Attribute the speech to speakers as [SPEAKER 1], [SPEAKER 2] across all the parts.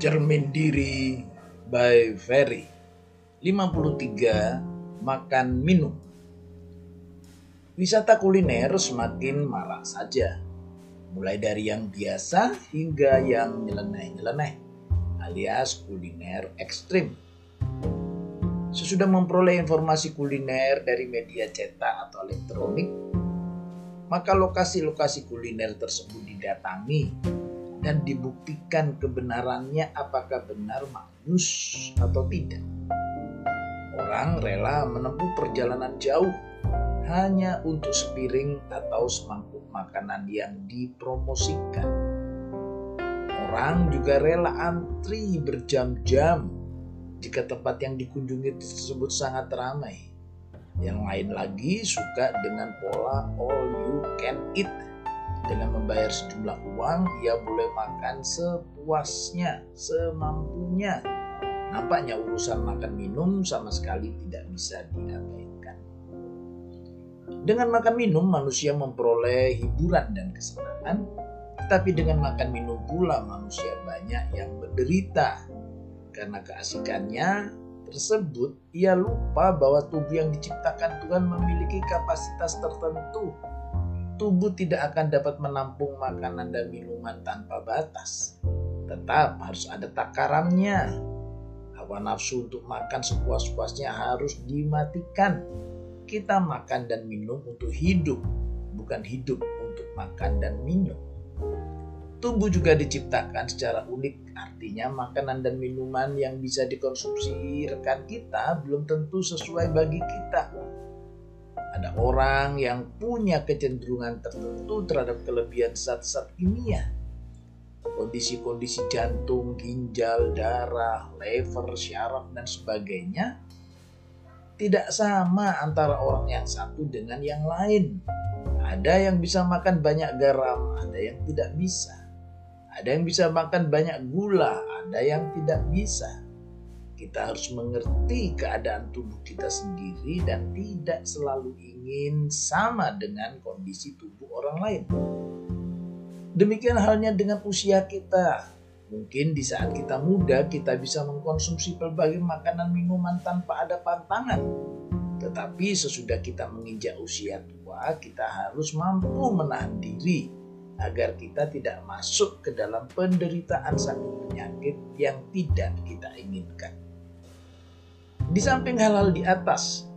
[SPEAKER 1] Cermin Diri by Ferry. 53 Makan Minum. Wisata kuliner semakin marak saja. Mulai dari yang biasa hingga yang nyeleneh-nyeleneh alias kuliner ekstrim. Sesudah memperoleh informasi kuliner dari media cetak atau elektronik, maka lokasi-lokasi kuliner tersebut didatangi dan dibuktikan kebenarannya apakah benar magnus atau tidak. Orang rela menempuh perjalanan jauh hanya untuk sepiring atau semangkuk makanan yang dipromosikan. Orang juga rela antri berjam-jam jika tempat yang dikunjungi tersebut sangat ramai. Yang lain lagi suka dengan pola all you can eat dengan membayar sejumlah uang, ia boleh makan sepuasnya, semampunya. Nampaknya urusan makan minum sama sekali tidak bisa diabaikan. Dengan makan minum, manusia memperoleh hiburan dan kesenangan, tetapi dengan makan minum pula manusia banyak yang menderita. Karena keasikannya tersebut, ia lupa bahwa tubuh yang diciptakan Tuhan memiliki kapasitas tertentu tubuh tidak akan dapat menampung makanan dan minuman tanpa batas. Tetap harus ada takarannya. Hawa nafsu untuk makan sepuas-puasnya harus dimatikan. Kita makan dan minum untuk hidup, bukan hidup untuk makan dan minum. Tubuh juga diciptakan secara unik, artinya makanan dan minuman yang bisa dikonsumsi rekan kita belum tentu sesuai bagi kita ada orang yang punya kecenderungan tertentu terhadap kelebihan zat-zat kimia. Kondisi-kondisi jantung, ginjal, darah, lever, syaraf, dan sebagainya tidak sama antara orang yang satu dengan yang lain. Ada yang bisa makan banyak garam, ada yang tidak bisa. Ada yang bisa makan banyak gula, ada yang tidak bisa kita harus mengerti keadaan tubuh kita sendiri dan tidak selalu ingin sama dengan kondisi tubuh orang lain. Demikian halnya dengan usia kita. Mungkin di saat kita muda kita bisa mengkonsumsi berbagai makanan minuman tanpa ada pantangan. Tetapi sesudah kita menginjak usia tua, kita harus mampu menahan diri agar kita tidak masuk ke dalam penderitaan sakit penyakit yang tidak kita inginkan. Di samping hal-hal di atas,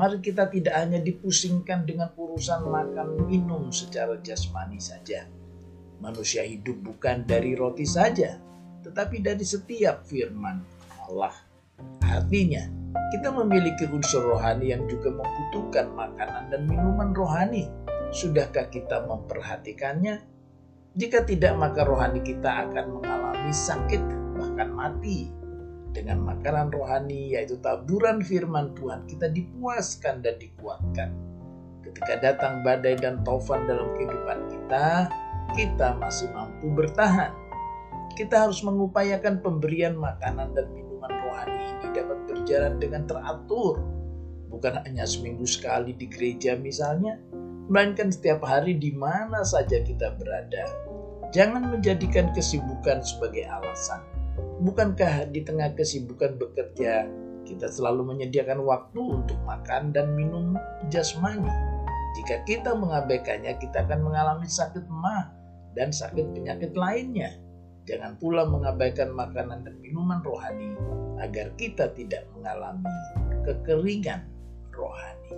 [SPEAKER 1] mari kita tidak hanya dipusingkan dengan urusan makan minum secara jasmani saja. Manusia hidup bukan dari roti saja, tetapi dari setiap firman Allah. Artinya, kita memiliki unsur rohani yang juga membutuhkan makanan dan minuman rohani. Sudahkah kita memperhatikannya? Jika tidak, maka rohani kita akan mengalami sakit, bahkan mati dengan makanan rohani yaitu taburan firman Tuhan kita dipuaskan dan dikuatkan. Ketika datang badai dan taufan dalam kehidupan kita, kita masih mampu bertahan. Kita harus mengupayakan pemberian makanan dan minuman rohani ini dapat berjalan dengan teratur. Bukan hanya seminggu sekali di gereja misalnya, melainkan setiap hari di mana saja kita berada. Jangan menjadikan kesibukan sebagai alasan Bukankah di tengah kesibukan bekerja kita selalu menyediakan waktu untuk makan dan minum jasmani? Jika kita mengabaikannya, kita akan mengalami sakit mah dan sakit penyakit lainnya. Jangan pula mengabaikan makanan dan minuman rohani agar kita tidak mengalami kekeringan rohani.